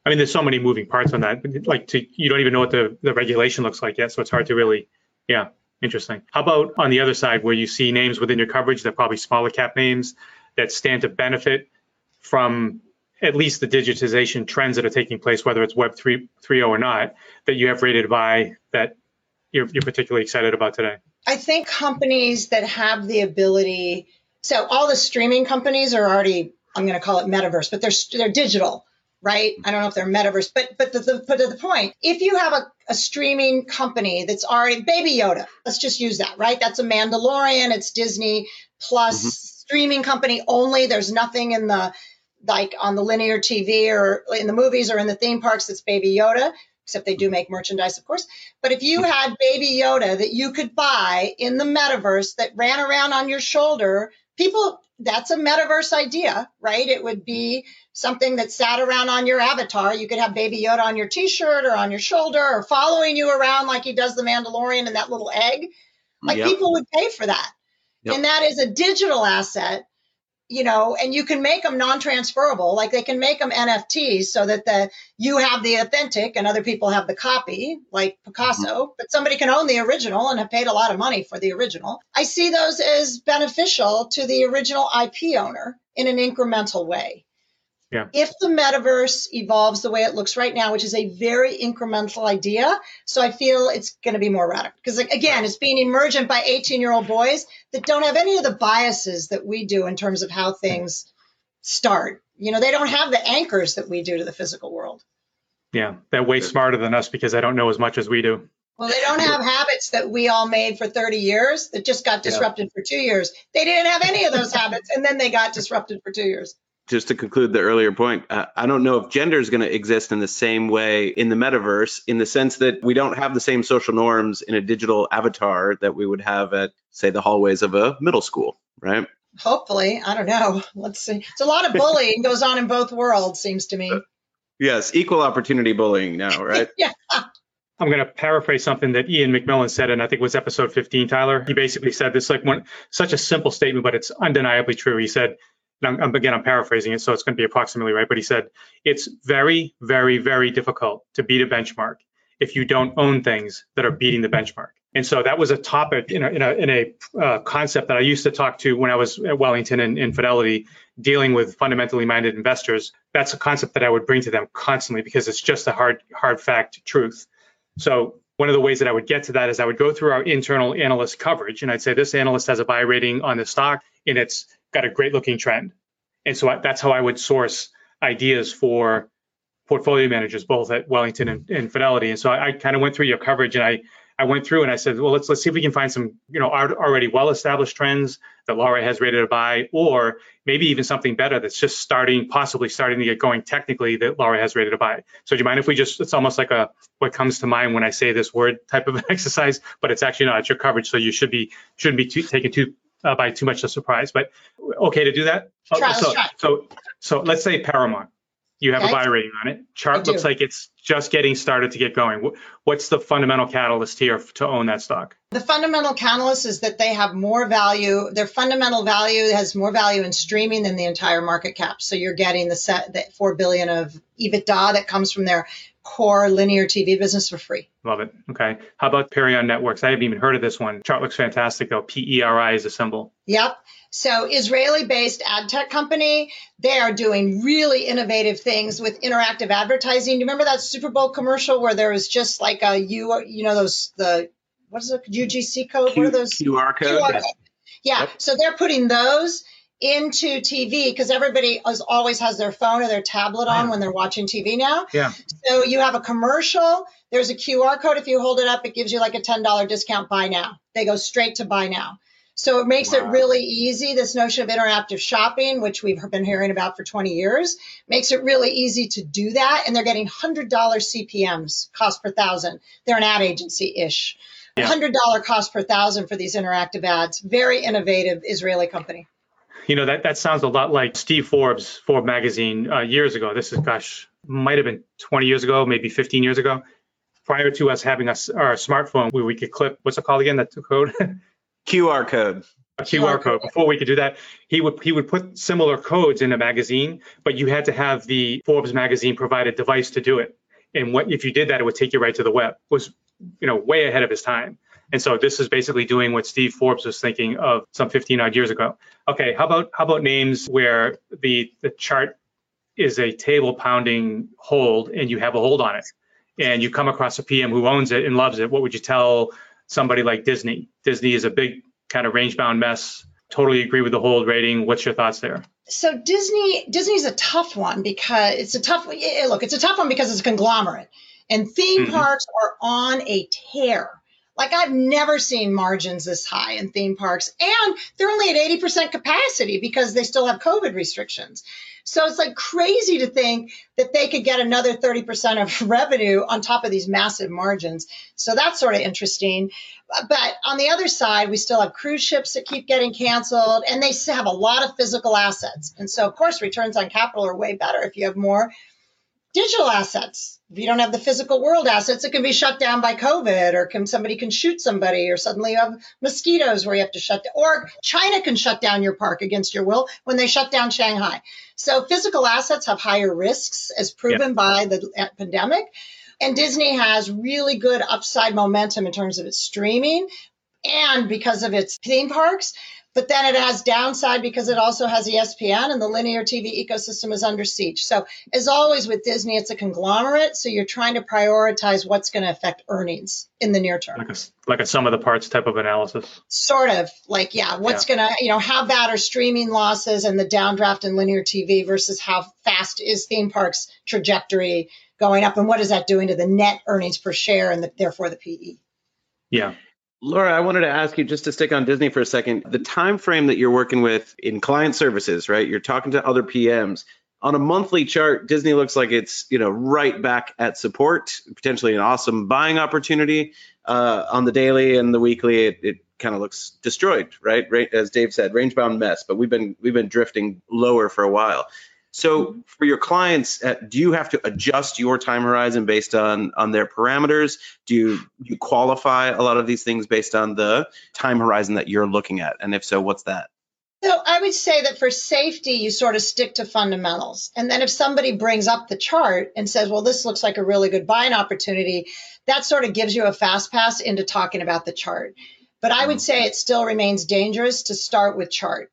[SPEAKER 2] I mean, there's so many moving parts on that. Like, to, you don't even know what the, the regulation looks like yet. So it's hard to really, yeah, interesting. How about on the other side where you see names within your coverage that probably smaller cap names? That stand to benefit from at least the digitization trends that are taking place, whether it's Web 3.0 or not, that you have rated by that you're, you're particularly excited about today?
[SPEAKER 5] I think companies that have the ability, so all the streaming companies are already, I'm going to call it metaverse, but they're they're digital, right? I don't know if they're metaverse, but but the, the but the point, if you have a, a streaming company that's already Baby Yoda, let's just use that, right? That's a Mandalorian, it's Disney plus. Mm-hmm. Mm-hmm streaming company only. There's nothing in the like on the linear TV or in the movies or in the theme parks that's Baby Yoda, except they do make merchandise, of course. But if you had Baby Yoda that you could buy in the metaverse that ran around on your shoulder, people, that's a metaverse idea, right? It would be something that sat around on your avatar. You could have Baby Yoda on your t shirt or on your shoulder or following you around like he does the Mandalorian and that little egg. Like yep. people would pay for that. Yep. And that is a digital asset, you know, and you can make them non-transferable. Like they can make them NFTs so that the you have the authentic and other people have the copy, like Picasso, mm-hmm. but somebody can own the original and have paid a lot of money for the original. I see those as beneficial to the original IP owner in an incremental way.
[SPEAKER 2] Yeah.
[SPEAKER 5] If the metaverse evolves the way it looks right now, which is a very incremental idea, so I feel it's going to be more radical. Because again, it's being emergent by 18 year old boys that don't have any of the biases that we do in terms of how things start. You know, they don't have the anchors that we do to the physical world.
[SPEAKER 2] Yeah, they're way smarter than us because they don't know as much as we do.
[SPEAKER 5] Well, they don't have habits that we all made for 30 years that just got disrupted yeah. for two years. They didn't have any of those habits, and then they got disrupted for two years
[SPEAKER 1] just to conclude the earlier point, uh, I don't know if gender is going to exist in the same way in the metaverse, in the sense that we don't have the same social norms in a digital avatar that we would have at, say, the hallways of a middle school, right?
[SPEAKER 5] Hopefully, I don't know. Let's see. It's a lot of bullying [laughs] goes on in both worlds, seems to me. Uh,
[SPEAKER 1] yes, equal opportunity bullying now, [laughs] right?
[SPEAKER 5] yeah.
[SPEAKER 2] I'm going to paraphrase something that Ian McMillan said, and I think it was episode 15, Tyler. He basically said this like one such a simple statement, but it's undeniably true. He said, I'm, again, I'm paraphrasing it, so it's going to be approximately right. But he said it's very, very, very difficult to beat a benchmark if you don't own things that are beating the benchmark. And so that was a topic in a, in a, in a uh, concept that I used to talk to when I was at Wellington and in Fidelity, dealing with fundamentally minded investors. That's a concept that I would bring to them constantly because it's just a hard, hard fact truth. So one of the ways that I would get to that is I would go through our internal analyst coverage and I'd say this analyst has a buy rating on the stock and it's got a great looking trend. And so I, that's how I would source ideas for portfolio managers, both at Wellington and, and Fidelity. And so I, I kind of went through your coverage and I, I went through and I said, well, let's let's see if we can find some, you know, already well-established trends that Laura has rated a buy, or maybe even something better that's just starting, possibly starting to get going technically that Laura has rated a buy. So do you mind if we just, it's almost like a what comes to mind when I say this word type of [laughs] exercise, but it's actually not. It's your coverage, so you should be shouldn't be too, taken too uh, by too much of a surprise. But okay to do that.
[SPEAKER 5] Try,
[SPEAKER 2] so, so so let's say Paramount. You have
[SPEAKER 5] Okay.
[SPEAKER 2] a buy rating on it. Chart looks like it's just getting started to get going. What's the fundamental catalyst here to own that stock?
[SPEAKER 5] The fundamental catalyst is that they have more value. Their fundamental value has more value in streaming than the entire market cap. So you're getting the set the four billion of EBITDA that comes from their core linear TV business for free.
[SPEAKER 2] Love it. Okay. How about Perion Networks? I haven't even heard of this one. Chart looks fantastic though. P E R I is a symbol.
[SPEAKER 5] Yep. So Israeli-based ad tech company, they are doing really innovative things with interactive advertising. Do you remember that Super Bowl commercial where there was just like a you you know those the what is it UGC code? what are those?
[SPEAKER 1] QR code.
[SPEAKER 5] QR code. Yeah.
[SPEAKER 1] Yep.
[SPEAKER 5] So they're putting those into TV because everybody is, always has their phone or their tablet on when they're watching TV now.
[SPEAKER 2] Yeah.
[SPEAKER 5] So you have a commercial. There's a QR code. If you hold it up, it gives you like a $10 discount buy now. They go straight to buy now. So it makes it really easy. This notion of interactive shopping, which we've been hearing about for 20 years, makes it really easy to do that. And they're getting $100 CPMs, cost per thousand. They're an ad agency ish.
[SPEAKER 2] Yeah.
[SPEAKER 5] $100 cost per thousand for these interactive ads. Very innovative Israeli company.
[SPEAKER 2] You know, that, that sounds a lot like Steve Forbes, Forbes magazine, uh, years ago. This is, gosh, might have been 20 years ago, maybe 15 years ago, prior to us having us our smartphone where we could clip, what's it called again? That the code? [laughs]
[SPEAKER 1] QR code.
[SPEAKER 2] a QR
[SPEAKER 5] QR
[SPEAKER 2] code. Before we could do that, he would he would put similar codes in a magazine, but you had to have the Forbes magazine provided device to do it. And what if you did that, it would take you right to the web. It was you know way ahead of his time. And so this is basically doing what Steve Forbes was thinking of some 15 odd years ago. Okay, how about how about names where the the chart is a table pounding hold and you have a hold on it, and you come across a PM who owns it and loves it. What would you tell somebody like Disney? Disney is a big kind of range bound mess. Totally agree with the hold rating. What's your thoughts there?
[SPEAKER 5] So Disney Disney's a tough one because it's a tough look, it's a tough one because it's a conglomerate. And theme
[SPEAKER 2] Mhm.
[SPEAKER 5] parks are on a tear. Like I've never seen margins this high in theme parks and they're only at 80% capacity because they still have COVID restrictions. So it's like crazy to think that they could get another 30% of [laughs] revenue on top of these massive margins. So that's sort of interesting. But on the other side, we still have cruise ships that keep getting canceled, and they have a lot of physical assets. And so, of course, returns on capital are way better if you have more digital assets. If you don't have the physical world assets, it can be shut down by COVID, or can somebody can shoot somebody, or suddenly you have mosquitoes where you have to shut down, or China can shut down your park against your will when they shut down Shanghai. So physical assets have higher risks, as proven by the pandemic. And Disney has really good upside momentum in terms of its streaming and because of its theme parks. But then it has downside because it also has ESPN and the linear TV ecosystem is under siege. So, as always with Disney, it's a conglomerate. So, you're trying to prioritize what's going to affect earnings in the near term.
[SPEAKER 2] Like a like a sum of the parts type of analysis.
[SPEAKER 5] Sort of like, yeah, what's going to, you know, how bad are streaming losses and the downdraft in linear TV versus how fast is theme parks trajectory going up? And what is that doing to the net earnings per share and the, therefore the? PE?
[SPEAKER 2] Yeah.
[SPEAKER 1] Laura, I wanted to ask you just to stick on Disney for a second. The time frame that you're working with in client services, right? You're talking to other PMs. On a monthly chart, Disney looks like it's you know right back at support, potentially an awesome buying opportunity. Uh, on the daily and the weekly, it, it kind of looks destroyed, right? Right as Dave said, range bound mess. But we've been we've been drifting lower for a while. So for your clients, uh, do you have to adjust your time horizon based on on their parameters? Do you, you qualify a lot of these things based on the time horizon that you're looking at? And if so, what's that?
[SPEAKER 5] So I would say that for safety, you sort of stick to fundamentals. And then if somebody brings up the chart and says, well, this looks like a really good buying opportunity, that sort of gives you a fast pass into talking about the chart. But I would say it still remains dangerous to start with chart.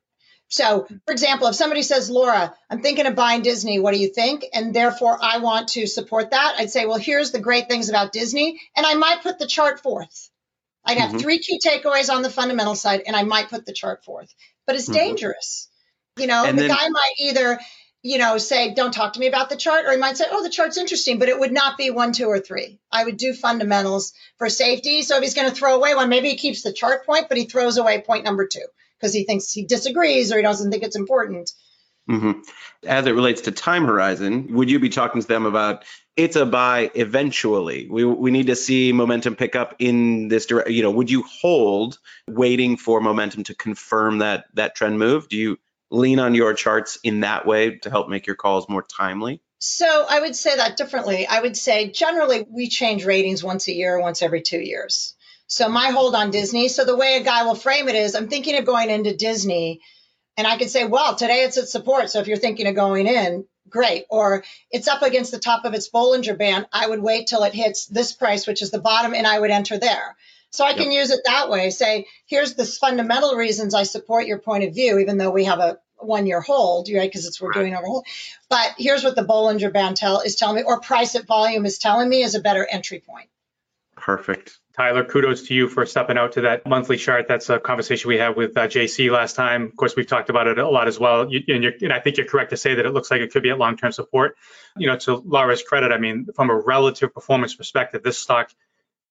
[SPEAKER 5] So, for example, if somebody says, Laura, I'm thinking of buying Disney, what do you think? And therefore I want to support that, I'd say, well, here's the great things about Disney. And I might put the chart forth. I'd have
[SPEAKER 1] Mhm.
[SPEAKER 5] three key takeaways on the fundamental side, and I might put the chart forth. But it's
[SPEAKER 1] Mhm.
[SPEAKER 5] dangerous. You know,
[SPEAKER 1] And
[SPEAKER 5] the
[SPEAKER 1] then-
[SPEAKER 5] guy might either you know, say, don't talk to me about the chart, or he might say, oh, the chart's interesting, but it would not be one, two, or three. I would do fundamentals for safety. So if he's going to throw away one, maybe he keeps the chart point, but he throws away point number two because he thinks he disagrees or he doesn't think it's important.
[SPEAKER 1] Mm-hmm. As it relates to time horizon, would you be talking to them about it's a buy eventually? We, we need to see momentum pick up in this direction. You know, would you hold waiting for momentum to confirm that that trend move? Do you lean on your charts in that way to help make your calls more timely?
[SPEAKER 5] So I would say that differently. I would say generally we change ratings once a year, once every two years. So my hold on Disney. So the way a guy will frame it is I'm thinking of going into Disney and I could say, well, today it's at support. So if you're thinking of going in, great. Or it's up against the top of its Bollinger Band. I would wait till it hits this price, which is the bottom, and I would enter there. So I can use it that way. Say, here's the fundamental reasons I support your point of view, even though we have a one year hold, right? Because it's we're right. doing over hold. But here's what the Bollinger Band tell is telling me, or price at volume is telling me is a better entry point.
[SPEAKER 1] Perfect.
[SPEAKER 2] Tyler, kudos to you for stepping out to that monthly chart. That's a conversation we had with uh, JC last time. Of course, we've talked about it a lot as well. You, and, and, I think you're correct to say that it looks like it could be at long-term support. You know, to Laura's credit, I mean, from a relative performance perspective, this stock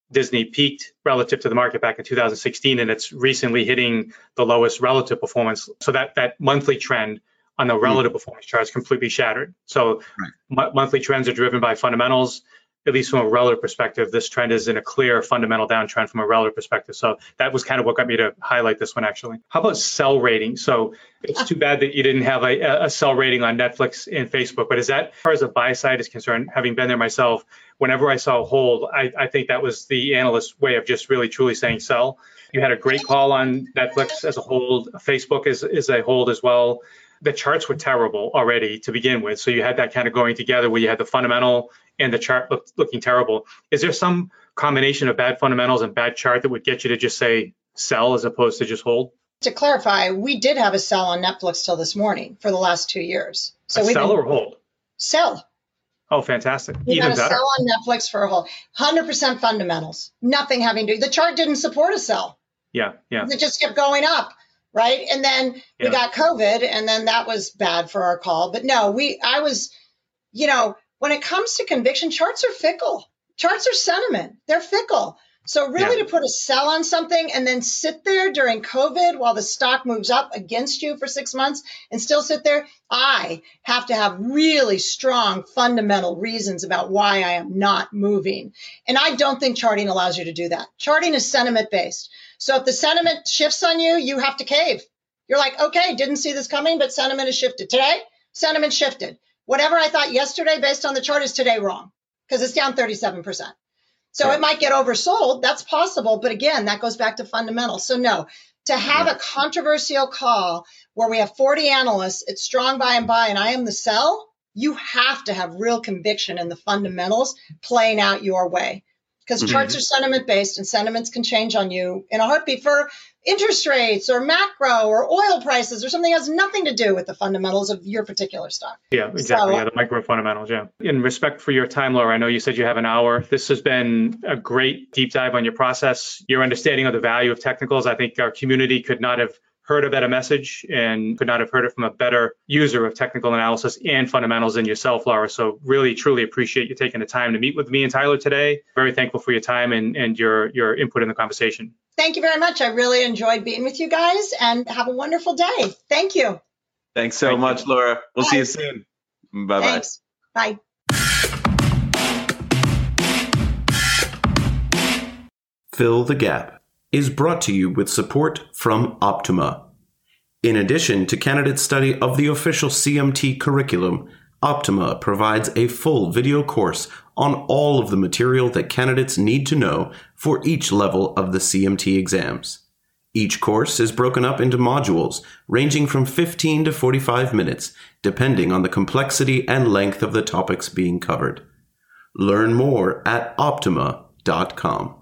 [SPEAKER 2] Disney peaked relative to the market back in 2016, and it's recently hitting the lowest relative performance. So that that monthly trend on the relative mm-hmm. performance chart is completely shattered. So right. m- monthly trends are driven by fundamentals at least from a relative perspective, this trend is in a clear fundamental downtrend from a relative perspective. So that was kind of what got me to highlight this one actually. How about sell rating? So it's too bad that you didn't have a, a sell rating on Netflix and Facebook, but is that as far as the buy side is concerned, having been there myself, whenever I saw a hold, I, I think that was the analyst's way of just really truly saying sell. You had a great call on Netflix as a hold. Facebook is, is a hold as well the charts were terrible already to begin with. So you had that kind of going together where you had the fundamental and the chart look, looking terrible. Is there some combination of bad fundamentals and bad chart that would get you to just say sell as opposed to just hold?
[SPEAKER 5] To clarify, we did have a sell on Netflix till this morning for the last two years.
[SPEAKER 2] So we sell or hold?
[SPEAKER 5] Sell.
[SPEAKER 2] Oh, fantastic!
[SPEAKER 5] We Even got a better. sell on Netflix for a hold. Hundred percent fundamentals. Nothing having to. do. The chart didn't support a sell.
[SPEAKER 2] Yeah, yeah.
[SPEAKER 5] It just kept going up right? And then yeah. we got COVID, and then that was bad for our call. But no, we, I was, you know, when it comes to conviction, charts are fickle. Charts are sentiment. They're fickle. So really yeah. to put a sell on something and then sit there during COVID while the stock moves up against you for six months and still sit there, I have to have really strong fundamental reasons about why I am not moving. And I don't think charting allows you to do that. Charting is sentiment based. So if the sentiment shifts on you, you have to cave. You're like, okay, didn't see this coming, but sentiment has shifted. Today, sentiment shifted. Whatever I thought yesterday based on the chart is today wrong because it's down 37%. So it might get oversold. That's possible. But again, that goes back to fundamentals. So no, to have a controversial call where we have 40 analysts, it's strong buy and buy, and I am the sell, you have to have real conviction in the fundamentals playing out your way because mm-hmm. charts are sentiment based and sentiments can change on you in a heartbeat for interest rates or macro or oil prices or something that has nothing to do with the fundamentals of your particular stock.
[SPEAKER 2] Yeah, exactly. So, yeah, the micro fundamentals. Yeah. In respect for your time, Laura, I know you said you have an hour. This has been a great deep dive on your process, your understanding of the value of technicals. I think our community could not have heard a better message and could not have heard it from a better user of technical analysis and fundamentals than yourself, Laura. So really, truly appreciate you taking the time to meet with me and Tyler today. Very thankful for your time and, and your, your input in the conversation.
[SPEAKER 5] Thank you very much. I really enjoyed being with you guys and have a wonderful day. Thank you.
[SPEAKER 1] Thanks so Thank much, you. Laura. We'll Bye. see you soon. Bye-bye.
[SPEAKER 5] Thanks. Bye.
[SPEAKER 4] Fill the Gap is brought to you with support from Optuma. In addition to candidates' study of the official CMT curriculum, Optuma provides a full video course on all of the material that candidates need to know for each level of the CMT exams. Each course is broken up into modules ranging from 15 to 45 minutes, depending on the complexity and length of the topics being covered. Learn more at optuma.com.